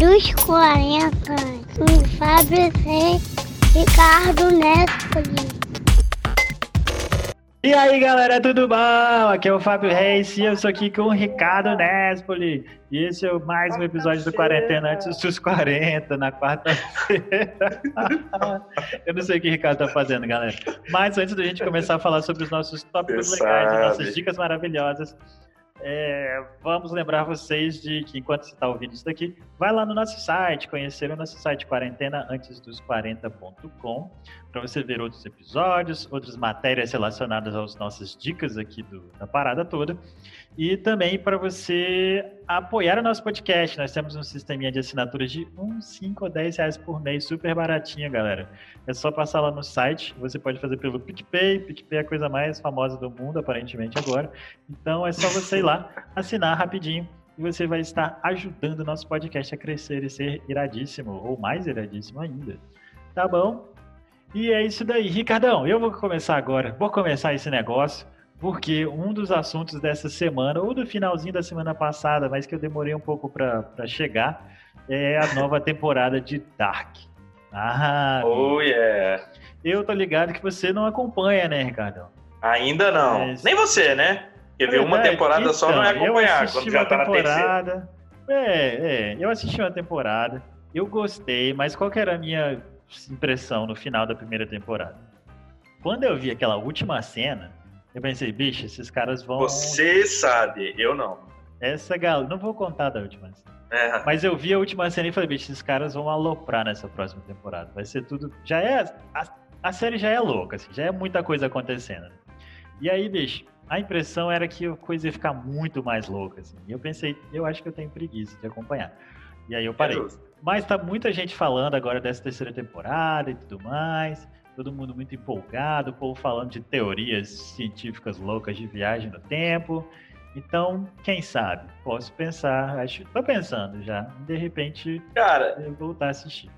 dos 40 com Fábio C. Ricardo Nespoli. E aí galera, tudo bom? Aqui é o Fábio Reis e eu sou aqui com o Ricardo Nespoli. E esse é mais um episódio do Quarentena antes dos 40, na quarta-feira. eu não sei o que o Ricardo tá fazendo, galera. Mas antes da gente começar a falar sobre os nossos tópicos legais, nossas dicas maravilhosas, é, vamos lembrar vocês de que enquanto você está ouvindo isso daqui, vai lá no nosso site, conhecer o nosso site quarentena antes dos 40.com, para você ver outros episódios, outras matérias relacionadas às nossas dicas aqui do, da parada toda. E também para você apoiar o nosso podcast. Nós temos um sisteminha de assinaturas de 1, 5 ou 10 reais por mês, super baratinho, galera. É só passar lá no site. Você pode fazer pelo PicPay. PicPay é a coisa mais famosa do mundo, aparentemente, agora. Então é só você ir lá, assinar rapidinho e você vai estar ajudando o nosso podcast a crescer e ser iradíssimo, ou mais iradíssimo ainda. Tá bom? E é isso daí. Ricardão, eu vou começar agora. Vou começar esse negócio porque um dos assuntos dessa semana, ou do finalzinho da semana passada, mas que eu demorei um pouco para chegar, é a nova temporada de Dark. Ah, oh, yeah! Eu tô ligado que você não acompanha, né, Ricardo? Ainda não. Mas... Nem você, né? Porque ver uma temporada então, só não é então, acompanhar, quando já tá na terceira. É, é, eu assisti uma temporada, eu gostei, mas qual que era a minha impressão no final da primeira temporada? Quando eu vi aquela última cena, eu pensei, bicho, esses caras vão. Você sabe, eu não. Essa galera. Não vou contar da última cena. É. Mas eu vi a última cena e falei, bicho, esses caras vão aloprar nessa próxima temporada. Vai ser tudo. Já é. A, a série já é louca, assim, já é muita coisa acontecendo. E aí, bicho, a impressão era que a coisa ia ficar muito mais louca, assim. E eu pensei, eu acho que eu tenho preguiça de acompanhar. E aí eu parei. É Mas tá muita gente falando agora dessa terceira temporada e tudo mais todo mundo muito empolgado, o povo falando de teorias científicas loucas de viagem no tempo. Então, quem sabe? Posso pensar, acho, tô pensando já, de repente, cara, voltar a assistir.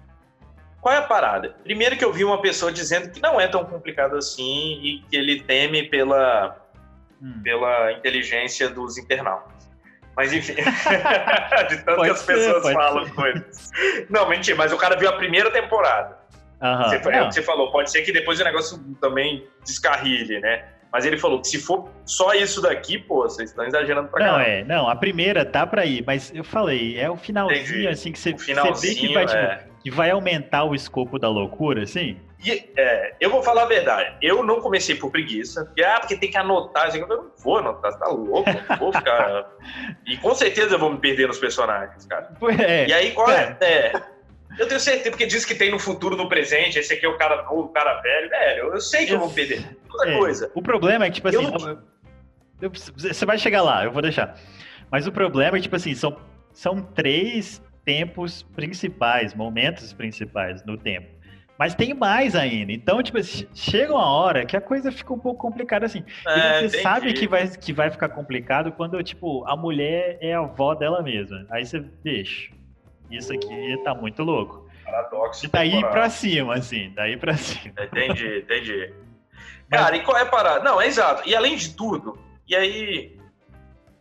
Qual é a parada? Primeiro que eu vi uma pessoa dizendo que não é tão complicado assim e que ele teme pela, hum. pela inteligência dos internautas. Mas enfim, de tanto que as pessoas falam ser. coisas. Não, mentira, mas o cara viu a primeira temporada. Uhum. Você, é, você falou, pode ser que depois o negócio também descarrile, né? Mas ele falou que se for só isso daqui, pô, vocês estão exagerando pra Não, é, não, a primeira tá pra ir, mas eu falei, é o finalzinho, Entendi. assim, que você, você vê que vai, tipo, é. que vai aumentar o escopo da loucura, assim. E, é, eu vou falar a verdade, eu não comecei por preguiça, porque, ah, porque tem que anotar, assim, eu não vou anotar, você tá louco, vou ficar... e com certeza eu vou me perder nos personagens, cara. É, e aí, qual é, é eu tenho certeza, porque diz que tem no futuro, no presente, esse aqui é o cara novo, o cara velho. Velho, eu sei que eu, eu vou perder. Outra é, coisa. O problema é que, tipo assim, não... eu, você vai chegar lá, eu vou deixar. Mas o problema é que, tipo assim, são, são três tempos principais, momentos principais no tempo. Mas tem mais ainda. Então, tipo, chega uma hora que a coisa fica um pouco complicada assim. É, e você entendi. sabe que vai, que vai ficar complicado quando, tipo, a mulher é a avó dela mesma. Aí você deixa isso aqui tá muito louco. Paradoxo. E daí pra cima, assim, daí pra cima. Entendi, entendi. Cara, e qual é a parada? Não, é exato. E além de tudo, e aí.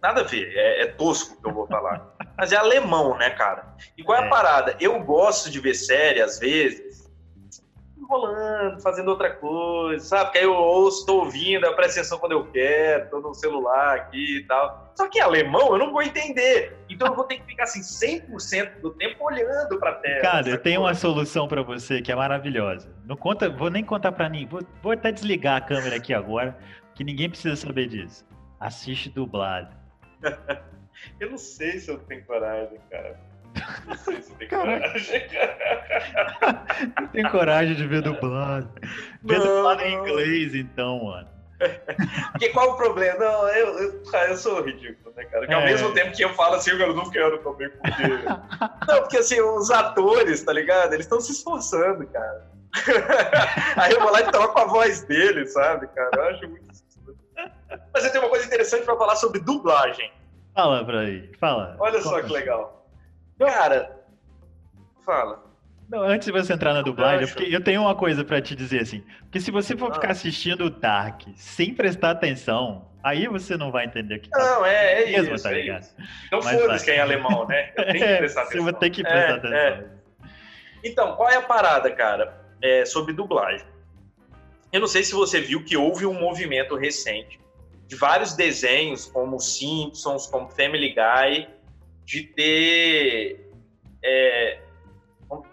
Nada a ver, é, é tosco que eu vou falar. Mas é alemão, né, cara? E qual é, é a parada? Eu gosto de ver série, às vezes, rolando, fazendo outra coisa, sabe? Porque aí eu ouço, tô ouvindo, eu presto atenção quando eu quero, tô no celular aqui e tal. Só que em alemão eu não vou entender. Então eu vou ter que ficar assim 100% do tempo olhando pra tela. Cara, eu tenho coisa. uma solução para você que é maravilhosa. Não conta, vou nem contar para ninguém. Vou, vou até desligar a câmera aqui agora, que ninguém precisa saber disso. Assiste dublado. eu não sei se eu tenho coragem, cara. Não sei se tem coragem. tem coragem de ver dublado. Vê dublado em inglês, então, mano. Porque qual o problema? Não, eu, eu, eu sou ridículo, né, cara? Que ao é. mesmo tempo que eu falo assim, eu não quero também, porque. não, porque assim, os atores, tá ligado? Eles estão se esforçando, cara. Aí eu vou lá e troco a voz dele, sabe, cara? Eu acho muito. Mas eu tenho uma coisa interessante pra falar sobre dublagem. Fala pra aí, fala. Olha só que legal. Cara, fala. Não, antes de você entrar na dublagem, eu, eu tenho uma coisa para te dizer assim. Porque se você for ah. ficar assistindo o Dark sem prestar atenção, Aí você não vai entender o que Não, é, é mesmo, isso. tá é isso. Então Mas foda-se que é em alemão, né? Eu tenho que É, prestar você atenção. vai ter que prestar É, atenção. é. Então, qual é a parada, cara? É, sobre dublagem. Eu não sei se você viu que houve um movimento recente de vários desenhos, como Simpsons, como Family Guy, de ter é,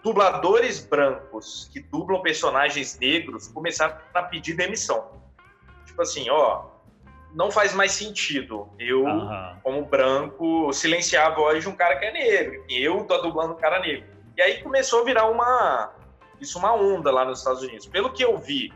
dubladores brancos que dublam personagens negros começaram a pedir demissão. Tipo assim, ó, não faz mais sentido eu, Aham. como branco, silenciar a voz de um cara que é negro. Eu tô dublando um cara negro. E aí começou a virar uma isso uma onda lá nos Estados Unidos. Pelo que eu vi,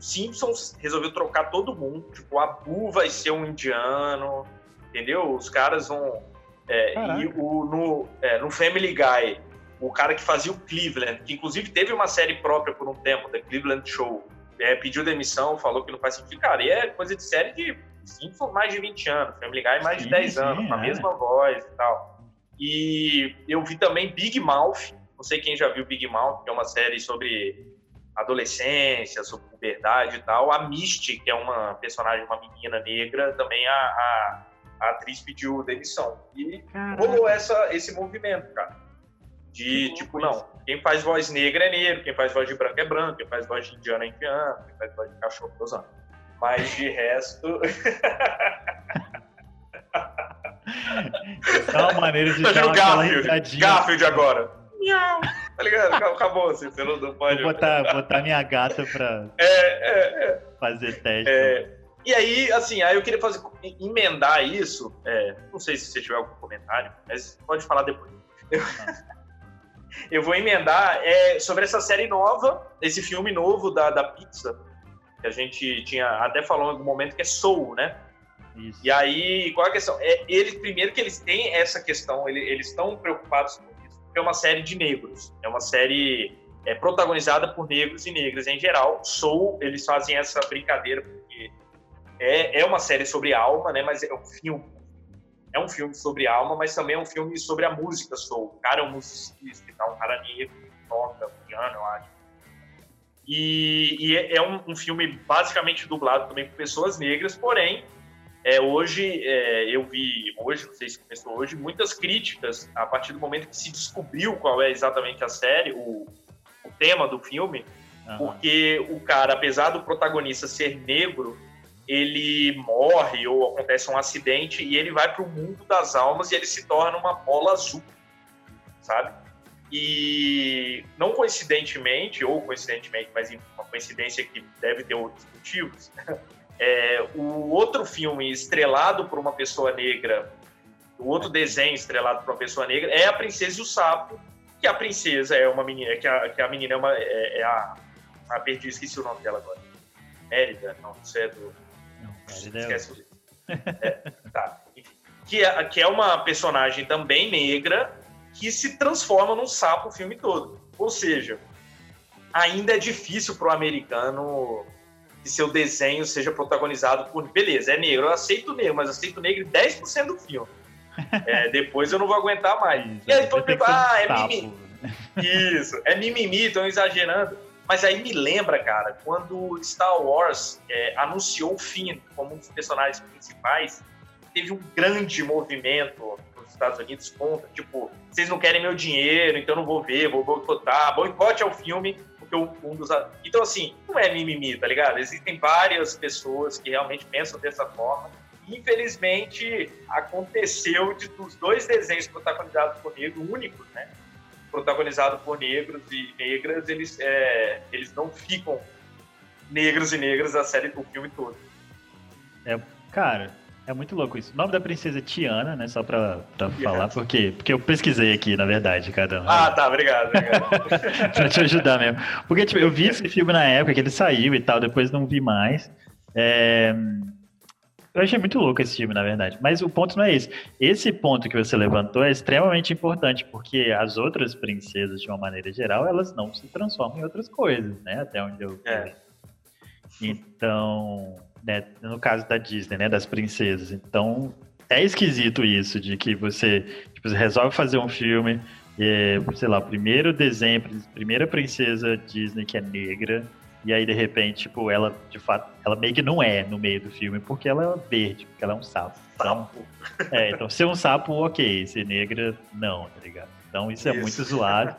Simpsons resolveu trocar todo mundo. Tipo, a Bu vai ser um indiano, entendeu? Os caras vão. É, e o, no, é, no Family Guy, o cara que fazia o Cleveland, que inclusive teve uma série própria por um tempo, The Cleveland Show, é, pediu demissão, falou que não faz sentido. Cara, e é coisa de série de mais de 20 anos, Family Guy mais de Sim, 10 sim, anos, com a é. mesma voz e tal. E eu vi também Big Mouth, não sei quem já viu Big Mouth, que é uma série sobre adolescência, sobre puberdade e tal. A Misty, que é uma personagem, uma menina negra, também a, a, a atriz pediu demissão. E rolou essa, esse movimento, cara. De, tipo, não, quem faz voz negra é negro, quem faz voz de branco é branco, quem faz voz de indiano é indiano, quem faz voz de cachorro é usando. Mas de resto. Isso é uma maneira de aquela Garfield? Garfield agora. Miau. Tá ligado? Acabou, assim, você não, não pode. Vou botar, botar minha gata pra É, é, é. fazer teste. É, e aí, assim, aí eu queria fazer, emendar isso. é, não sei se você tiver algum comentário, mas pode falar depois. Eu, eu vou emendar é, sobre essa série nova, esse filme novo da, da Pixar, que a gente tinha até falou em algum momento, que é Soul, né? Isso. E aí, qual é a questão? É, eles, primeiro que eles têm essa questão, ele- eles estão preocupados com isso, porque é uma série de negros, é uma série é, protagonizada por negros e negras em geral. Soul, eles fazem essa brincadeira porque é, é uma série sobre alma, né? Mas é um filme. É um filme sobre alma, mas também é um filme sobre a música soul. O cara é um musicista e tal, um cara negro que toca piano, eu acho. E, e é, é um, um filme basicamente dublado também por pessoas negras, porém, é, hoje é, eu vi, hoje, não sei se começou hoje, muitas críticas a partir do momento que se descobriu qual é exatamente a série, o, o tema do filme, Aham. porque o cara, apesar do protagonista ser negro, ele morre ou acontece um acidente e ele vai para o mundo das almas e ele se torna uma bola azul, sabe? E não coincidentemente, ou coincidentemente, mas uma coincidência que deve ter outros motivos, é, o outro filme estrelado por uma pessoa negra, o outro desenho estrelado por uma pessoa negra é A Princesa e o Sapo, que a princesa é uma menina, que a, que a menina é, uma, é, é a, a perdi, esqueci o nome dela agora. Mérida, não, isso é do Esquece o é, tá. Que é, que é uma personagem também negra que se transforma num sapo o filme todo. Ou seja, ainda é difícil pro americano que seu desenho seja protagonizado por. Beleza, é negro, eu aceito negro, mas aceito negro em 10% do filme. É, depois eu não vou aguentar mais. Isso, E aí, pode ah, é mimimi. Isso, é mimimi, estão exagerando. Mas aí me lembra, cara, quando Star Wars é, anunciou o Finn como um dos personagens principais, teve um grande movimento nos Estados Unidos contra, tipo, vocês não querem meu dinheiro, então não vou ver, vou boicotar, boicote ao filme, porque um dos... Então, assim, não é mimimi, tá ligado? Existem várias pessoas que realmente pensam dessa forma, Infelizmente, aconteceu de, dos dois desenhos protagonizados negros, únicos, né? Protagonizado por negros e negras, eles, é, eles não ficam negros e negras a série do filme todo. Cara, é muito louco isso. O nome da princesa é Tiana, né? Só pra, pra falar, porque, porque eu pesquisei aqui, na verdade, cada um. Ah, tá, obrigado, obrigado. pra te ajudar mesmo. Porque, tipo, eu vi esse filme na época que ele saiu e tal, depois não vi mais. É, Eu achei muito louco esse filme, na verdade. Mas o ponto não é esse. Esse ponto que você levantou é extremamente importante, porque as outras princesas, de uma maneira geral, elas não se transformam em outras coisas, né? Até onde eu. É. Então, né, no caso da Disney, né, das princesas. Então, é esquisito isso, de que você, tipo, você resolve fazer um filme, é, sei lá, o primeiro desenho, primeira princesa Disney que é negra, E aí, de repente, tipo, ela, de fato, ela meio que não é no meio do filme, porque ela é verde, porque ela é um sapo. Então, é, então ser um sapo, ok, ser negra, não, tá ligado? Então isso é isso. muito zoado.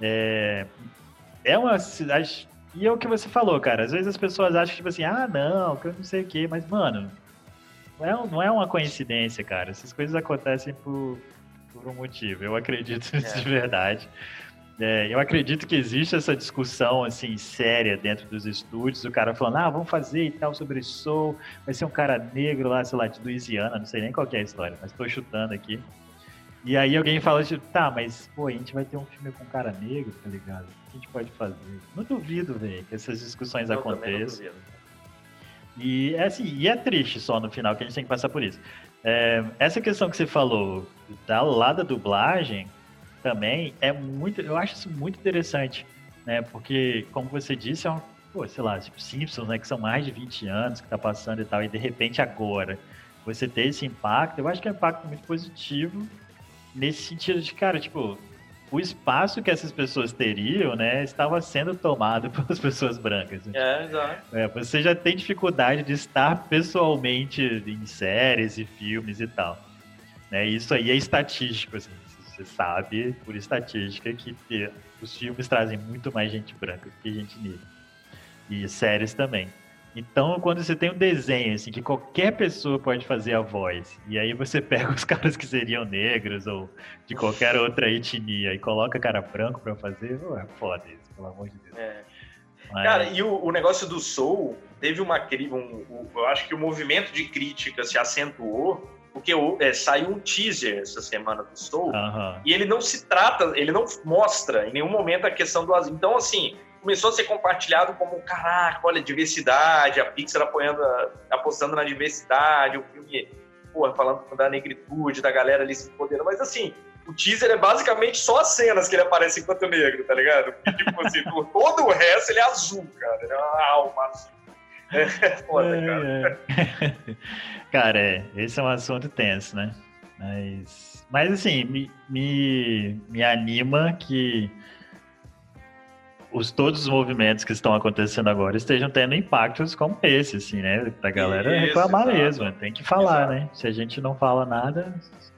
É, é uma cidade. E é o que você falou, cara. Às vezes as pessoas acham, tipo assim, ah, não, que eu não sei o quê, mas, mano, não é, não é uma coincidência, cara. Essas coisas acontecem por, por um motivo. Eu acredito nisso é. de verdade. É, eu acredito que existe essa discussão assim séria dentro dos estúdios, o cara falando, ah, vamos fazer e tal sobre Soul, vai ser um cara negro lá, sei lá, de Louisiana, não sei nem qual é a história, mas estou chutando aqui. E aí alguém fala, tipo, tá, mas pô, a gente vai ter um filme com um cara negro, tá ligado? O que a gente pode fazer? Não duvido, velho, que essas discussões eu aconteçam. E é assim, e é triste só no final que a gente tem que passar por isso. É, essa questão que você falou da lá da dublagem, também é muito, eu acho isso muito interessante, né? Porque, como você disse, é um, pô, sei lá, tipo Simpsons, né? Que são mais de 20 anos que tá passando e tal, e de repente agora você ter esse impacto, eu acho que é um impacto muito positivo nesse sentido de, cara, tipo, o espaço que essas pessoas teriam, né, estava sendo tomado pelas pessoas brancas. É, exato. É, você já tem dificuldade de estar pessoalmente em séries e filmes e tal. Né? Isso aí é estatístico, assim. Você sabe, por estatística, que os filmes trazem muito mais gente branca do que gente negra. E séries também. Então, quando você tem um desenho, assim, que qualquer pessoa pode fazer a voz, e aí você pega os caras que seriam negros ou de qualquer outra etnia e coloca cara branco para fazer, é foda isso, pelo amor de Deus. É. Mas... Cara, e o, o, negócio do Soul teve uma. Um, um, eu acho que o movimento de crítica se acentuou porque é, saiu um teaser essa semana do Soul, e ele não se trata, ele não mostra em nenhum momento a questão do azul. Então, assim, começou a ser compartilhado como, caraca, olha, diversidade, a Pixar apoiando, apostando na diversidade, o filme, porra, falando da negritude, da galera ali se podendo, mas assim, o teaser é basicamente só as cenas que ele aparece enquanto negro, tá ligado? Porque, tipo assim, todo o resto ele é azul, cara, ele é uma alma azul. É foda, é, cara. É. cara, é, esse é um assunto tenso, né? Mas, mas assim, me, me, me anima que os, todos os movimentos que estão acontecendo agora estejam tendo impactos como esse, assim, né? Pra galera Isso, reclamar exato. mesmo, tem que falar, exato. né? Se a gente não fala nada,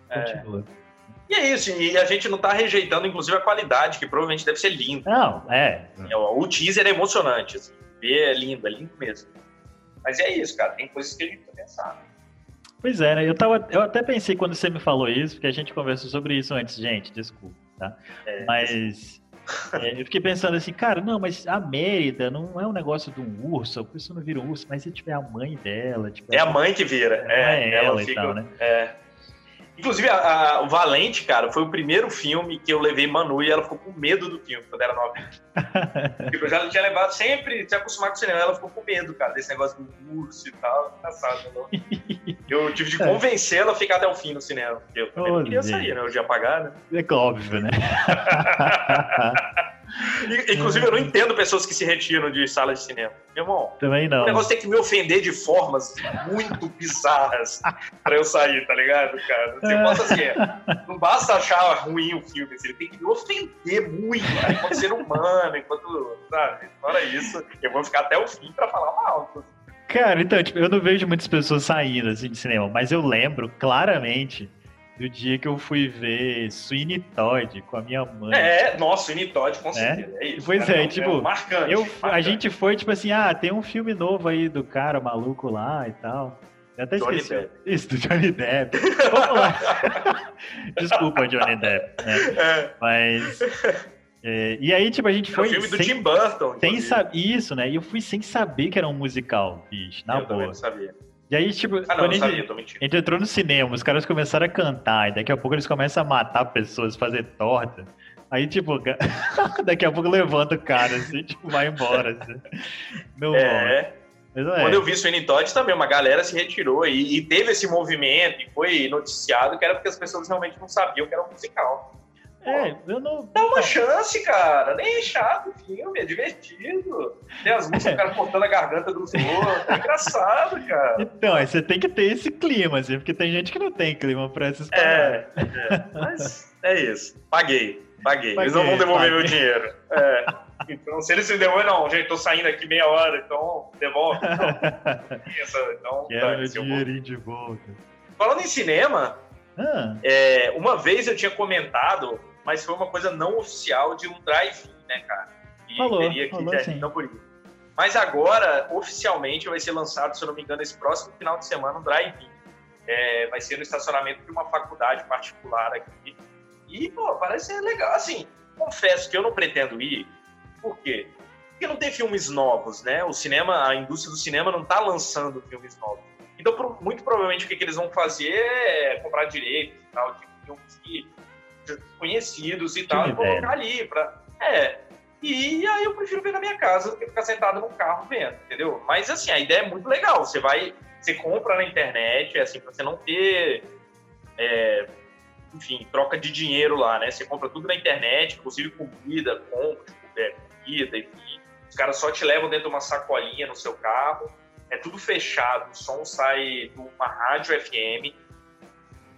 continua. É. E é isso, e a gente não tá rejeitando, inclusive, a qualidade, que provavelmente deve ser linda. Não, é. O teaser é emocionante, assim. É lindo, é lindo mesmo. Mas é isso, cara. Tem coisas que a gente tem que pensar. Pois é, né? Eu, tava, eu até pensei quando você me falou isso, porque a gente conversou sobre isso antes, gente, desculpa, tá? É, mas é, eu fiquei pensando assim, cara, não, mas a Mérida não é um negócio de um urso, a pessoa não vira um urso, mas se tiver a mãe dela. Tipo, é a mãe que vira, é, é ela, ela fica, tal, né? É. Inclusive, a, a, o Valente, cara, foi o primeiro filme que eu levei Manu e ela ficou com medo do filme quando era novinha. tipo, eu já tinha levado sempre, tinha acostumado com o cinema, ela ficou com medo, cara, desse negócio do urso e tal. Engraçado, não? Eu tive de é. convencê-la a ficar até o fim no cinema. Eu também não queria sair, né? Eu ia pagar, né? É óbvio, né? Inclusive, eu não entendo pessoas que se retiram de salas de cinema. Meu irmão, também não. O negócio tem que me ofender de formas muito bizarras pra eu sair, tá ligado, cara? Você é. assim, não basta achar ruim o filme, assim, ele tem que me ofender muito, cara, enquanto ser humano, enquanto, sabe? Fora isso, eu vou ficar até o fim pra falar mal. Cara, então, tipo, eu não vejo muitas pessoas saindo assim de cinema, mas eu lembro claramente do dia que eu fui ver Sweeney Todd com a minha mãe. É, nossa, Sweeney Todd, com é? certeza. É? É isso, pois cara, é, tipo, é marcante, eu, marcante. a gente foi, tipo assim, ah, tem um filme novo aí do cara maluco lá e tal. Eu até Johnny esqueci. Depp. Isso, do Johnny Depp. Vamos lá. Desculpa, Johnny Depp. Né? É. Mas. É, e aí, tipo, a gente foi. É o filme do sem, Tim Burton. Sem Isso, né? E eu fui sem saber que era um musical, bicho. Na eu boa. não sabia. E aí, tipo, ah, não, quando a, gente, a gente entrou no cinema, os caras começaram a cantar, e daqui a pouco eles começam a matar pessoas, fazer torta. Aí, tipo, daqui a pouco levanta o cara, assim, tipo, vai embora. Assim. Não é. é. Quando eu vi Sweeney Todd também, uma galera se retirou e, e, teve esse movimento e foi noticiado que era porque as pessoas realmente não sabiam que era um musical. É, eu não. Dá uma chance, cara. Nem é chato o filme, é divertido. Tem as músicas, é. o cara cortando a garganta do outros. É engraçado, cara. Então, aí você tem que ter esse clima, assim, porque tem gente que não tem clima pra essas é, é, mas é isso. Paguei, paguei. paguei Eles não vão devolver paguei. meu dinheiro. É. Então, se ele se devolve, não, gente, tô saindo aqui meia hora, então devolve. Então, essa, então Quero meu dinheirinho de volta. Falando em cinema, Ah, é, uma vez eu tinha comentado, mas foi uma coisa não oficial de um drive-in, né, cara? E Falou, teria que ter não por isso. Mas agora, oficialmente, vai ser lançado, se eu não me engano, esse próximo final de semana, um drive-in. É, vai ser no estacionamento de uma faculdade particular aqui. E, pô, parece ser legal. Assim, confesso que eu não pretendo ir. Por quê? Porque não tem filmes novos, né? O cinema, a indústria do cinema não tá lançando filmes novos. Então, muito provavelmente, o que, que eles vão fazer é comprar direitos e tal, de filmes que, conhecidos e tal, e colocar ali. Pra, é. E aí eu prefiro ver na minha casa do que ficar sentado num carro vendo, entendeu? Mas, assim, a ideia é muito legal. Você vai, você compra na internet, é assim, pra você não ter. é, enfim, troca de dinheiro lá, né? Você compra tudo na internet, inclusive comida, compra, tipo, é, comida, enfim. Os caras só te levam dentro de uma sacolinha no seu carro. É tudo fechado, o som sai de uma rádio FM.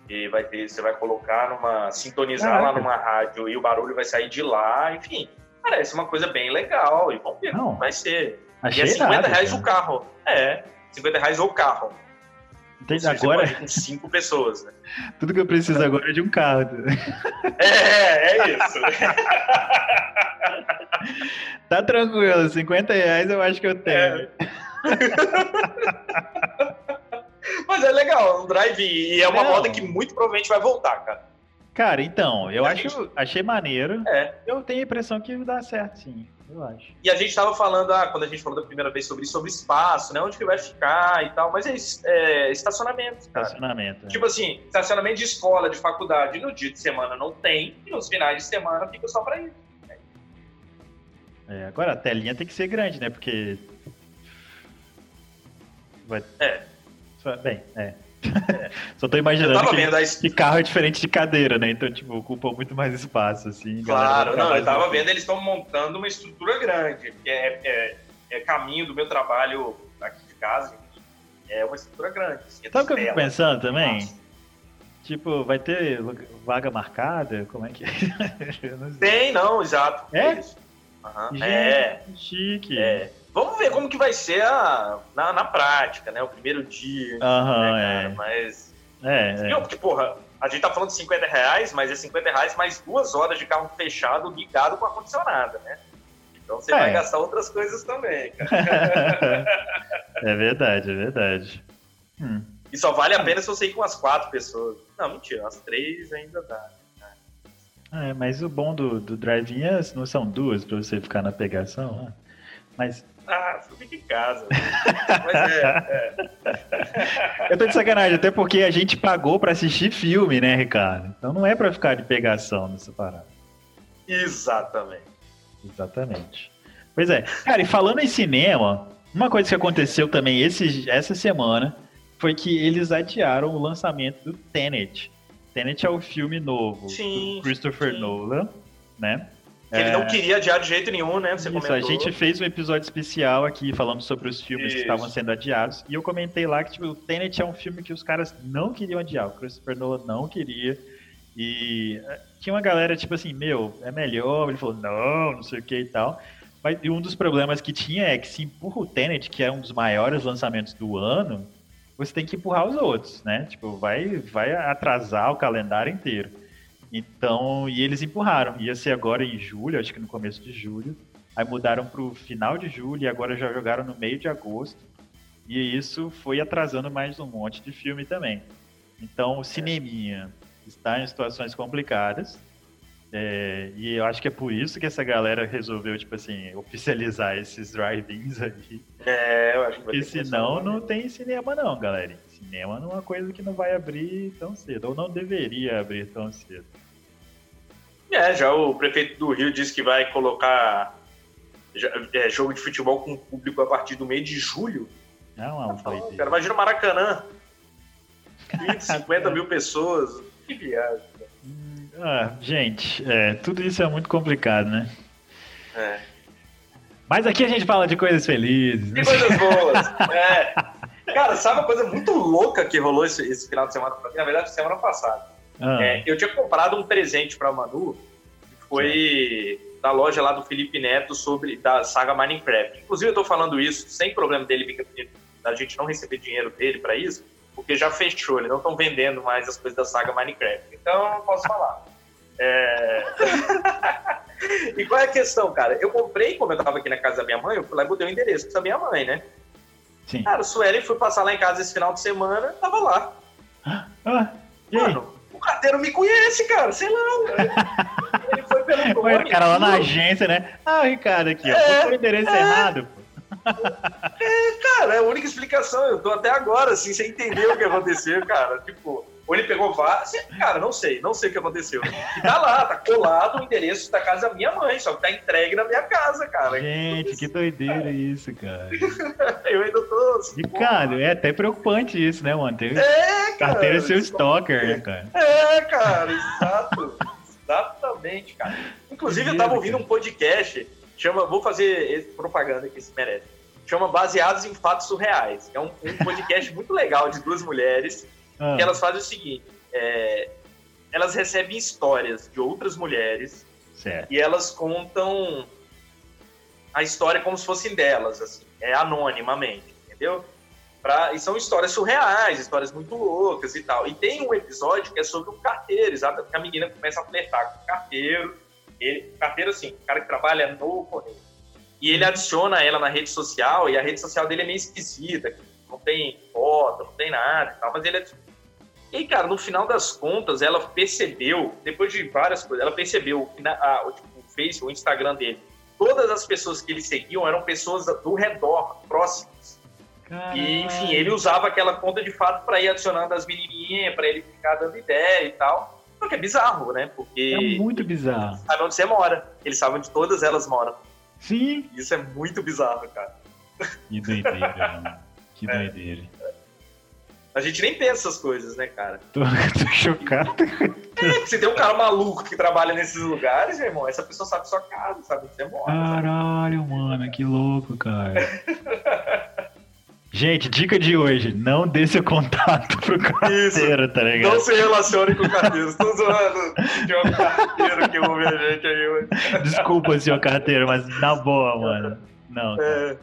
E vai ter, você vai colocar numa. sintonizar lá Caraca. numa rádio e o barulho vai sair de lá, enfim. Parece uma coisa bem legal. E vamos ver como vai ser. E achei é 50 nada, reais cara. o carro. É, 50 reais o carro. Seja, Agora, com cinco pessoas, né? tudo que eu preciso agora é de um carro. É, é isso. Tá tranquilo, 50 reais eu acho que eu tenho. Mas é legal, um drive e é uma Não. moda que muito provavelmente vai voltar, cara. Cara, então, eu A acho, gente- achei maneiro. É. Eu tenho a impressão que dá certo, sim. Eu acho. E a gente tava falando, ah, quando a gente falou da primeira vez sobre isso, sobre espaço, né? Onde que vai ficar e tal, mas é, é estacionamento, cara. Estacionamento. né? Tipo assim, estacionamento de escola, de faculdade, no dia de semana não tem, e nos finais de semana fica só pra isso. É, agora a telinha tem que ser grande, né? Porque. Vai... É. Bem, é. Só tô imaginando que, vendo que carro é diferente de cadeira, né? Então, tipo, ocupa muito mais espaço, assim. Claro, não, eu tava no- vendo, eles estão montando uma estrutura grande, que é, é, é caminho do meu trabalho aqui de casa, gente. É uma estrutura grande. assim, é Sabe o que eu fico pensando também? Nossa. Tipo, vai ter vaga marcada? Como é que é? Não. Tem, não, exato. É? isso. Aham, Gente, É, chique. é. Vamos ver como que vai ser a, na, na prática, né? O primeiro dia. Aham, né, cara? é. Mas. É, é. porque, porra, a gente tá falando de 50 reais, mas é 50 reais mais duas horas de carro fechado ligado com ar-condicionado, né? Então você É. vai gastar outras coisas também, cara. é verdade, é verdade. Hum. E só vale a pena se você ir com as quatro pessoas. Não, mentira, as três ainda dá. É, mas o bom do, do drive-in é, não são duas pra você ficar na pegação. né? Mas Ah, fica em casa. mas é, é. eu tô de sacanagem, até porque a gente pagou pra assistir filme, né, Ricardo? Então não é pra ficar de pegação nessa parada. Exatamente. Exatamente. Pois é. Cara, e falando em cinema, uma coisa que aconteceu também esse, essa semana foi que eles adiaram o lançamento do Tenet. Tenet é o filme novo Sim, do Christopher sim. Nolan, né? Que ele É, não queria adiar de jeito nenhum, né? Você Isso, comentou. a gente fez um episódio especial aqui falando sobre os filmes que Isso. estavam sendo adiados. E eu comentei lá que tipo, o Tenet é um filme que os caras não queriam adiar. O Christopher Nolan não queria. E eh, tinha uma galera tipo assim, meu, é melhor. Ele falou, não, não sei o que e tal. Mas e um dos problemas que tinha é que se empurra o Tenet, que é um dos maiores lançamentos do ano, você tem que empurrar os outros, né? Tipo, vai, vai atrasar o calendário inteiro. Então, e eles empurraram. Ia ser agora em julho, acho que no começo de julho. Aí mudaram para o final de julho e agora já jogaram no meio de agosto. E isso foi atrasando mais um monte de filme também. Então, o cineminha está em situações complicadas. É, e eu acho que é por isso que essa galera resolveu, tipo assim, oficializar esses drive-ins aí. É, eu acho que vai Porque senão resolver. não tem cinema não, galera. Cinema não é uma coisa que não vai abrir tão cedo, ou não deveria abrir tão cedo. É, já o prefeito do Rio disse que vai colocar é, jogo de futebol com público a partir do mês de julho. Não é um cara, imagina o Maracanã. 20, 50 mil pessoas. Que viagem. Ah, gente, é, tudo isso é muito complicado, né? É. Mas aqui a gente fala de coisas felizes. né? Que coisas boas. É. Cara, sabe uma coisa muito louca que rolou esse, esse final de semana pra mim? Na verdade, semana passada. Ah, É, eu tinha comprado um presente pra Manu, que foi da loja lá do Felipe Neto sobre da saga Minecraft. Inclusive, eu tô falando isso sem problema dele, da gente não receber dinheiro dele para isso, porque já fechou, eles não estão vendendo mais as coisas da saga Minecraft. Então, eu não posso falar. É... e qual é a questão, cara? Eu comprei, como eu tava aqui na casa da minha mãe, eu fui lá e botei o endereço da minha mãe, né? Sim. Cara, o Sueli foi passar lá em casa esse final de semana, tava lá. Ah, Mano, o carteiro me conhece, cara, sei lá. Ele foi pelo nome. o cara lá na agência, né? Ah, Ricardo aqui, é, o endereço é... errado, pô. É, cara, é a única explicação. Eu tô até agora, assim, sem entender o que aconteceu, cara. Tipo, ou ele pegou vários. Cara, não sei, não sei o que aconteceu. E tá lá, tá colado o endereço da casa da minha mãe, só que tá entregue na minha casa, cara. Gente, que doideira isso, cara. eu ainda tô. Assim, e, cara, é até preocupante isso, né, mano? É, cara. Carteira é seu stalker, né, cara? É, cara, exato. Exatamente, cara. Inclusive, eu tava ouvindo um podcast, chama. Vou fazer propaganda que se merece. Chama Baseados em Fatos Surreais. É um, um podcast muito legal de duas mulheres ah. que elas fazem o seguinte: é, elas recebem histórias de outras mulheres certo. e elas contam a história como se fossem delas, assim, é anonimamente, entendeu? Pra, e são histórias surreais, histórias muito loucas e tal. E tem um episódio que é sobre um carteiro, exato? Que a menina começa a flertar com o carteiro. Ele, carteiro, assim, o cara que trabalha no correio. E ele adiciona ela na rede social, e a rede social dele é meio esquisita, não tem foto, não tem nada e tal, mas ele adiciona e aí, cara, no final das contas, ela percebeu, depois de várias coisas, ela percebeu que na, a, tipo, o Face, o Instagram dele, todas as pessoas que ele seguiam eram pessoas do redor, próximas. Caralho. E, enfim, ele usava aquela conta de fato para ir adicionando as menininhas, para ele ficar dando ideia e tal. Só que é bizarro, né? Porque. É muito bizarro. Sabe onde você mora. Eles sabem onde todas elas moram. Sim. Isso é muito bizarro, cara. Que doideira, mano. Que é. doideira. A gente nem pensa essas coisas, né, cara? Tô, tô chocado. É, você tem um cara maluco que trabalha nesses lugares, meu irmão, essa pessoa sabe sua casa, sabe onde você mora. Caralho, sabe? mano, que louco, cara. Gente, dica de hoje: não dê seu contato pro carteiro, tá ligado? Não se relacione com o carteiro. Estou zoando de um carteiro que ouve a gente aí hoje. Desculpa, senhor carteiro, mas na boa, mano. Não. É.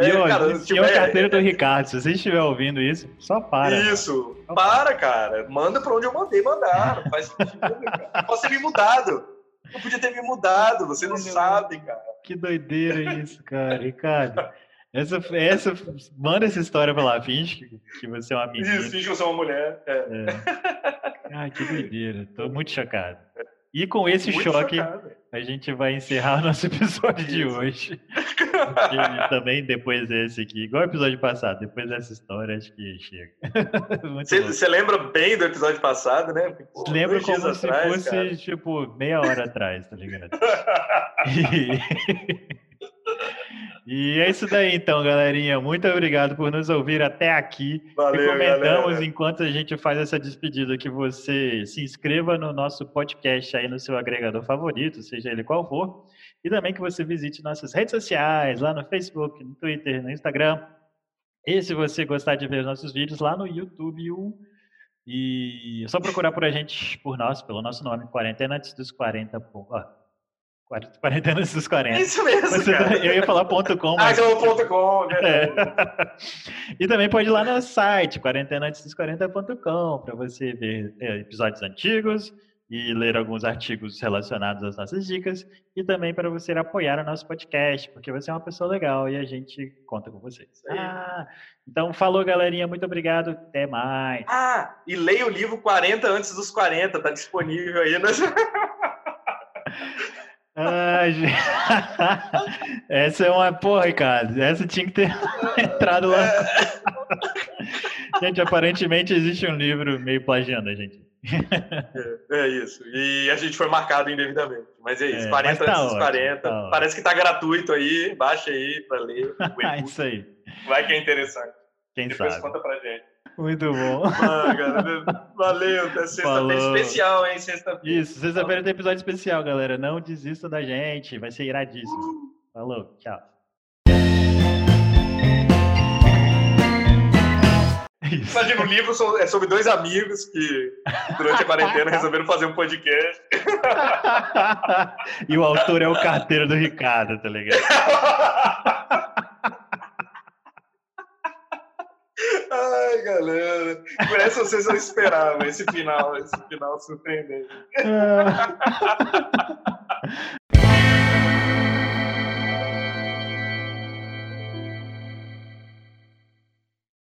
E, ó, cara, se tiver... é carteira do Ricardo, se você estiver ouvindo isso, só para. Isso, só para, cara. Manda pra onde eu mandei mandar. Não faz sentido, cara. Posso ter me mudado. Eu podia ter me mudado, você não sabe, cara. Que doideira isso, cara. Ricardo, essa, essa, manda essa história pra lá, finge que, você é uma menina. Isso, finge que você é uma mulher. É. É. Ai, que doideira. Tô muito chocado. E com esse muito choque, chocado. a gente vai encerrar o nosso episódio de hoje. Também depois desse aqui, igual o episódio passado, depois dessa história, acho que chega. Você lembra bem do episódio passado, né? Pô, Lembro como se atrás, fosse, cara. tipo, meia hora atrás, tá ligado? E... E é isso daí, então, galerinha. Muito obrigado por nos ouvir até aqui. Valeu, Recomendamos, galera. enquanto a gente faz essa despedida, que você se inscreva no nosso podcast aí no seu agregador favorito, seja ele qual for. E também que você visite nossas redes sociais, lá no Facebook, no Twitter, no Instagram. E se você gostar de ver nossos vídeos, lá no YouTube. E é só procurar por a gente, por nós, pelo nosso nome, Quarentena Antes dos 40. Ah, 40 anos dos 40. Isso mesmo. Você, eu ia falar ponto .com. Ah, mas... Ah, então ponto .com. É. e também pode ir lá no site, quarentenaantesdos40.com, para você ver é, episódios antigos e ler alguns artigos relacionados às nossas dicas e também para você apoiar o nosso podcast, porque você é uma pessoa legal e a gente conta com você. Ah, então, falou, galerinha. Muito obrigado. Até mais. Ah, e leia o livro 40 antes dos 40. Tá disponível aí. Né? Ai, essa é uma porra, Ricardo. Essa tinha que ter entrado lá. gente, aparentemente existe um livro meio plagiando a gente. É, é, isso. E a gente foi marcado indevidamente. Mas é isso. É, 40 tá antes dos 40. Tá Parece que tá gratuito aí. Baixa aí pra ler. É isso aí. Vai que é interessante. Quem Depois sabe. conta pra gente. Muito bom. Ah, cara, valeu, até sexta-feira especial, hein? Sexta-feira. Isso, sexta-feira tem episódio especial, galera. Não desista da gente, vai ser iradíssimo. Falou, tchau. Isso. Imagina, o livro é sobre dois amigos que, durante a quarentena, resolveram fazer um podcast. e o autor é o carteiro do Ricardo, tá ligado? Ai, galera. Por essa vocês não esperavam esse final, esse final surpreendente. É.